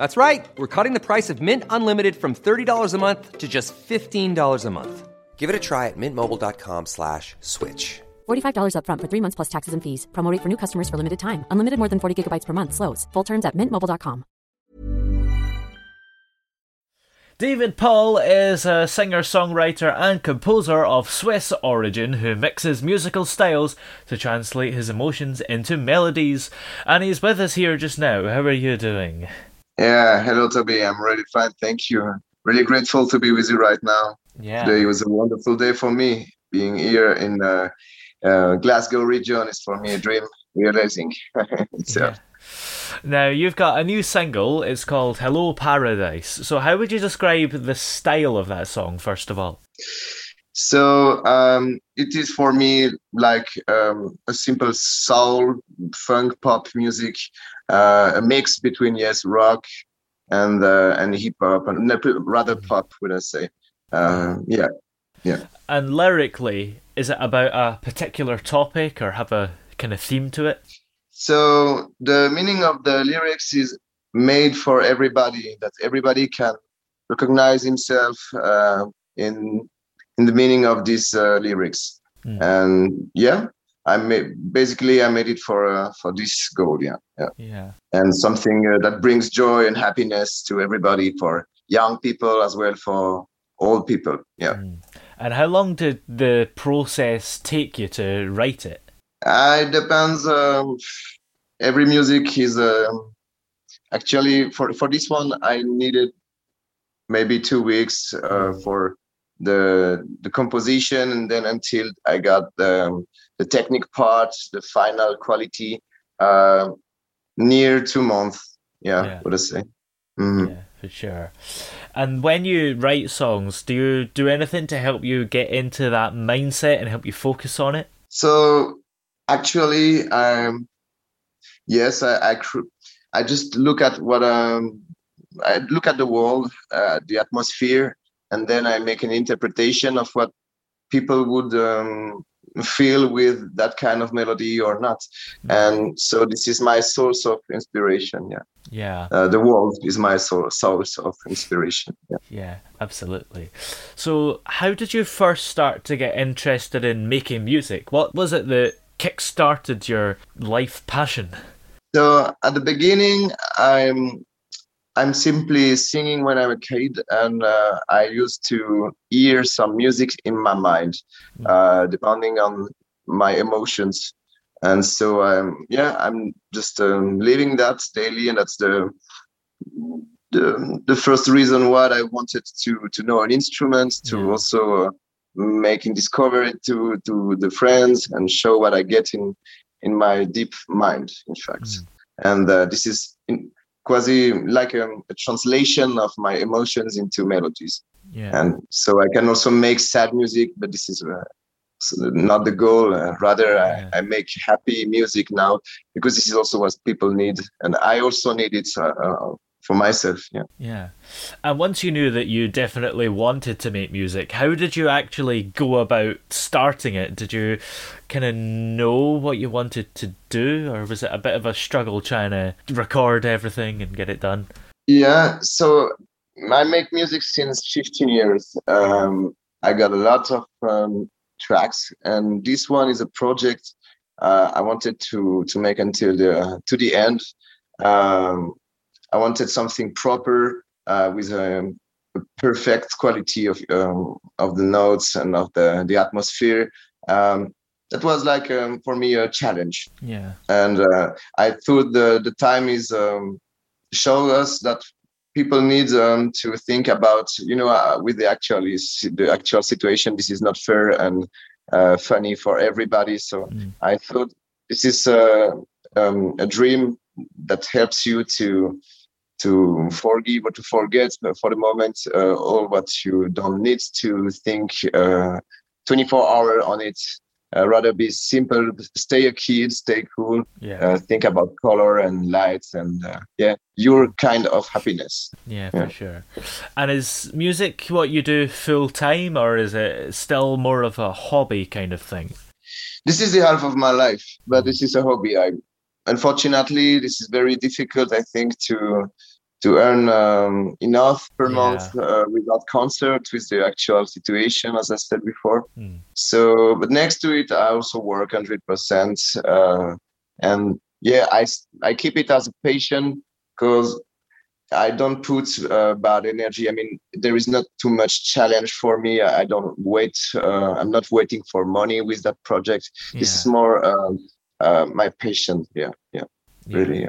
That's right. We're cutting the price of Mint Unlimited from $30 a month to just $15 a month. Give it a try at mintmobile.com slash switch. $45 upfront for three months plus taxes and fees. Promo rate for new customers for limited time. Unlimited more than 40 gigabytes per month. Slows. Full terms at mintmobile.com. David Paul is a singer, songwriter, and composer of Swiss origin who mixes musical styles to translate his emotions into melodies. And he's with us here just now. How are you doing? Yeah, hello Toby. I'm really fine. Thank you. Really grateful to be with you right now. Yeah. Today was a wonderful day for me. Being here in uh, uh, Glasgow region is for me a dream realizing. so. Yeah. Now you've got a new single. It's called "Hello Paradise." So, how would you describe the style of that song, first of all? So um, it is for me like um, a simple soul, funk, pop music, uh, a mix between yes, rock and uh, and hip hop, and rather pop, would I say? Uh, yeah, yeah. And lyrically, is it about a particular topic or have a kind of theme to it? So the meaning of the lyrics is made for everybody, that everybody can recognize himself uh, in in the meaning of these uh, lyrics. Mm. And yeah, I made basically I made it for uh, for this goal. Yeah, yeah, yeah. And something uh, that brings joy and happiness to everybody, for young people as well, for old people. Yeah. Mm. And how long did the process take you to write it? Uh, it depends. Um, every music is um, actually for for this one. I needed maybe two weeks uh, for the the composition, and then until I got the the technique part, the final quality, uh, near two months. Yeah, yeah. what I say. Mm-hmm. Yeah, for sure. And when you write songs, do you do anything to help you get into that mindset and help you focus on it? So actually um yes i i, I just look at what um i look at the world uh, the atmosphere and then i make an interpretation of what people would um, feel with that kind of melody or not mm-hmm. and so this is my source of inspiration yeah yeah uh, the world is my source source of inspiration yeah. yeah absolutely so how did you first start to get interested in making music what was it that kick-started your life passion? So at the beginning, I'm I'm simply singing when I'm a kid, and uh, I used to hear some music in my mind, mm. uh, depending on my emotions. And so I'm yeah, I'm just um, living that daily, and that's the the the first reason why I wanted to to know an instrument to yeah. also uh, making discovery to to the friends and show what I get in in my deep mind, in fact. Mm. And uh, this is in, quasi like a, a, translation of my emotions into melodies. Yeah. And so I can also make sad music, but this is uh, not the goal. Uh, rather, yeah. I, I, make happy music now because this is also what people need, and I also need it uh, uh, for myself. Yeah. Yeah. And once you knew that you definitely wanted to make music, how did you actually go about starting it? Did you kind of know what you wanted to do, or was it a bit of a struggle trying to record everything and get it done? Yeah. So I make music since 15 years. Um, I got a lot of um, tracks, and this one is a project uh, I wanted to to make until the to the end. Um, I wanted something proper uh, with a perfect quality of um, of the notes and of the the atmosphere. Um, that was like um, for me a challenge. Yeah. And uh, I thought the the time is um, show us that people need um, to think about you know uh, with the actual is the actual situation. This is not fair and uh, funny for everybody. So mm. I thought this is a, um, a dream that helps you to to forgive or to forget for the moment uh, all what you don't need to think uh, 24 hour on it. Uh, rather be simple stay a kid stay cool yeah. Uh, think about color and lights and uh, yeah your kind of happiness. Yeah, yeah. for sure. And is music what you do full time or is it still more of a hobby kind of thing? This is the half of my life but this is a hobby. I unfortunately this is very difficult i think to to earn um, enough per yeah. month uh, without concert with the actual situation as i said before mm. so but next to it i also work 100% uh, and yeah i i keep it as a patient because i don't put uh, bad energy i mean there is not too much challenge for me i, I don't wait uh, i'm not waiting for money with that project yeah. this is more um, uh, my patient yeah yeah, yeah. really yeah.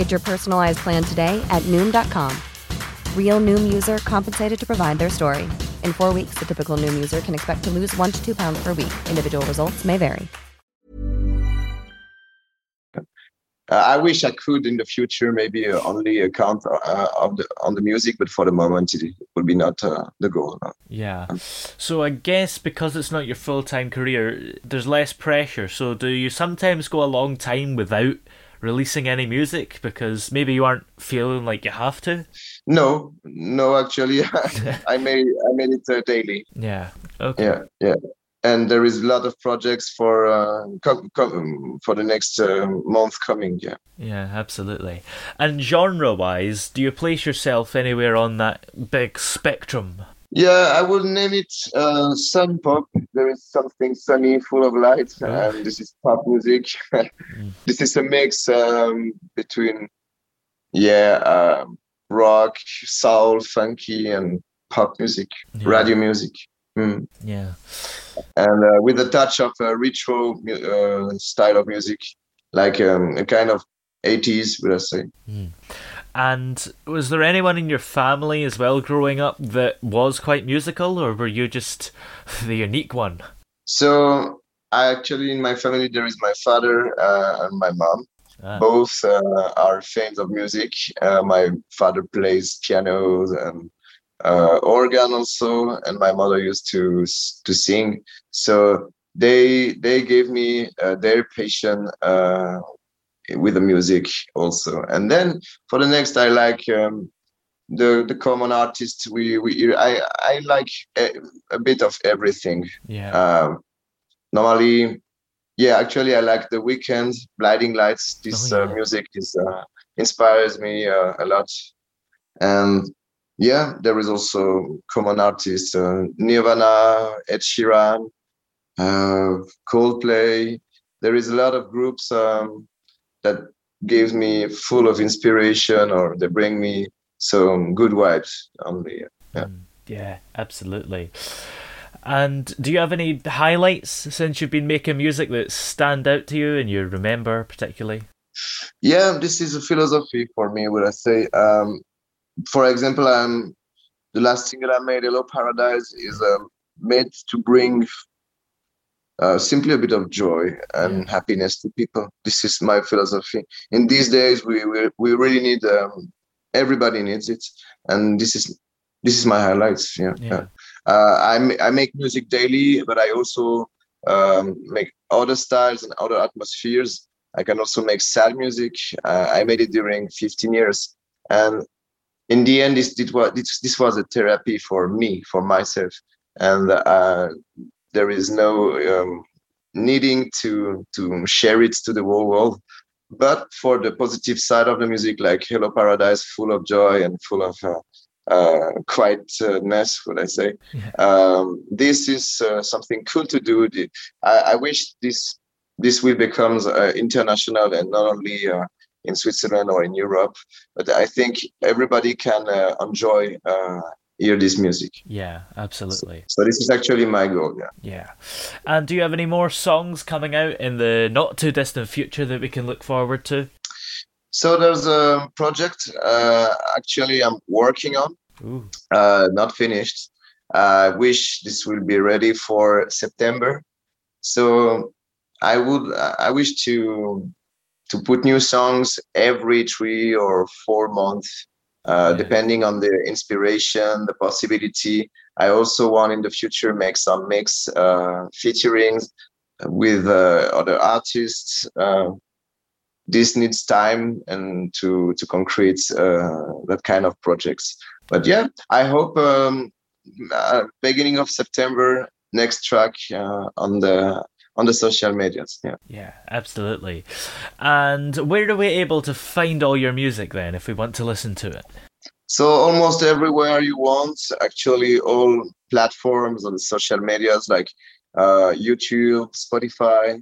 Get your personalized plan today at noom.com. Real noom user compensated to provide their story. In four weeks, the typical noom user can expect to lose one to two pounds per week. Individual results may vary. Uh, I wish I could in the future maybe uh, only account uh, of the on the music, but for the moment it would be not uh, the goal. No. Yeah. So I guess because it's not your full time career, there's less pressure. So do you sometimes go a long time without releasing any music because maybe you aren't feeling like you have to? No, no, actually, I made I made it uh, daily. Yeah. Okay. Yeah, yeah. And there is a lot of projects for uh, com- com- for the next uh, month coming. Yeah. Yeah, absolutely. And genre-wise, do you place yourself anywhere on that big spectrum? Yeah, I would name it uh, sun pop. There is something sunny, full of light, oh. and this is pop music. This is a mix um, between, yeah, uh, rock, soul, funky, and pop music, yeah. radio music. Mm. Yeah, and uh, with a touch of a retro uh, style of music, like um, a kind of 80s, would I say. Mm. And was there anyone in your family as well growing up that was quite musical, or were you just the unique one? So, I actually, in my family, there is my father uh, and my mom. Ah. Both uh, are fans of music. Uh, my father plays piano and uh, organ also, and my mother used to to sing. So they they gave me uh, their passion uh, with the music also. And then for the next, I like um, the the common artists. We we I I like a, a bit of everything. Yeah. Um, normally, yeah. Actually, I like the Weeknd, Blinding Lights. This oh, yeah. uh, music is uh, inspires me uh, a lot. And yeah, there is also common artists: uh, Nirvana, Ed Sheeran, uh, Coldplay. There is a lot of groups. Um, that gives me full of inspiration or they bring me some good vibes only yeah. Mm, yeah absolutely. And do you have any highlights since you've been making music that stand out to you and you remember particularly? Yeah this is a philosophy for me would i say. Um, for example um, the last single i made hello paradise is um, made to bring uh, simply a bit of joy and yeah. happiness to people. This is my philosophy. In these days, we we, we really need um, everybody needs it, and this is this is my highlights. Yeah, yeah. Uh, I I make music daily, but I also um, make other styles and other atmospheres. I can also make sad music. Uh, I made it during 15 years, and in the end, this, was this, this was a therapy for me, for myself, and uh, there is no um, needing to to share it to the whole world but for the positive side of the music like hello paradise full of joy and full of uh, uh, quietness would i say yeah. um, this is uh, something cool to do I, I, wish this this will become uh, international and not only uh, in switzerland or in europe but i think everybody can uh, enjoy hear this music. Yeah, absolutely. So, so, this is actually my goal. Yeah. Yeah. And do you have any more songs coming out in the not too distant future that we can look forward to? So there's a project uh, actually I'm working on, uh, not finished. I wish this will be ready for September. So I would I wish to to put new songs every three or four months uh, depending on the inspiration, the possibility. I also want in the future make some mix uh, featuring with uh, other artists. Uh, this needs time and to to concrete uh, that kind of projects. But yeah, I hope um, beginning of September next track on the on the social medias. Yeah. Yeah, absolutely. And where are we able to find all your music then if we want to listen to it? So almost everywhere you want, actually all platforms on social medias like uh, YouTube, Spotify,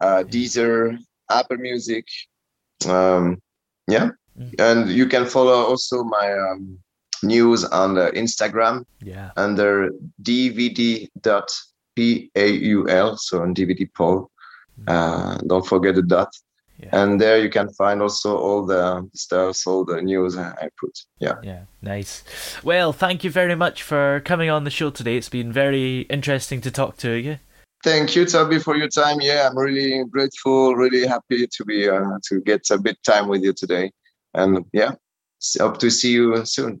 uh, Deezer, Apple Music. Um, yeah. Mm-hmm. And you can follow also my um, news on the Instagram yeah. under dvd.paul. So on DVD Paul. Mm-hmm. Uh, don't forget the dot. Yeah. And there you can find also all the stuff, all the news I put. Yeah. Yeah. Nice. Well, thank you very much for coming on the show today. It's been very interesting to talk to you. Thank you, Toby, for your time. Yeah, I'm really grateful, really happy to be uh, to get a bit time with you today. And yeah, hope to see you soon.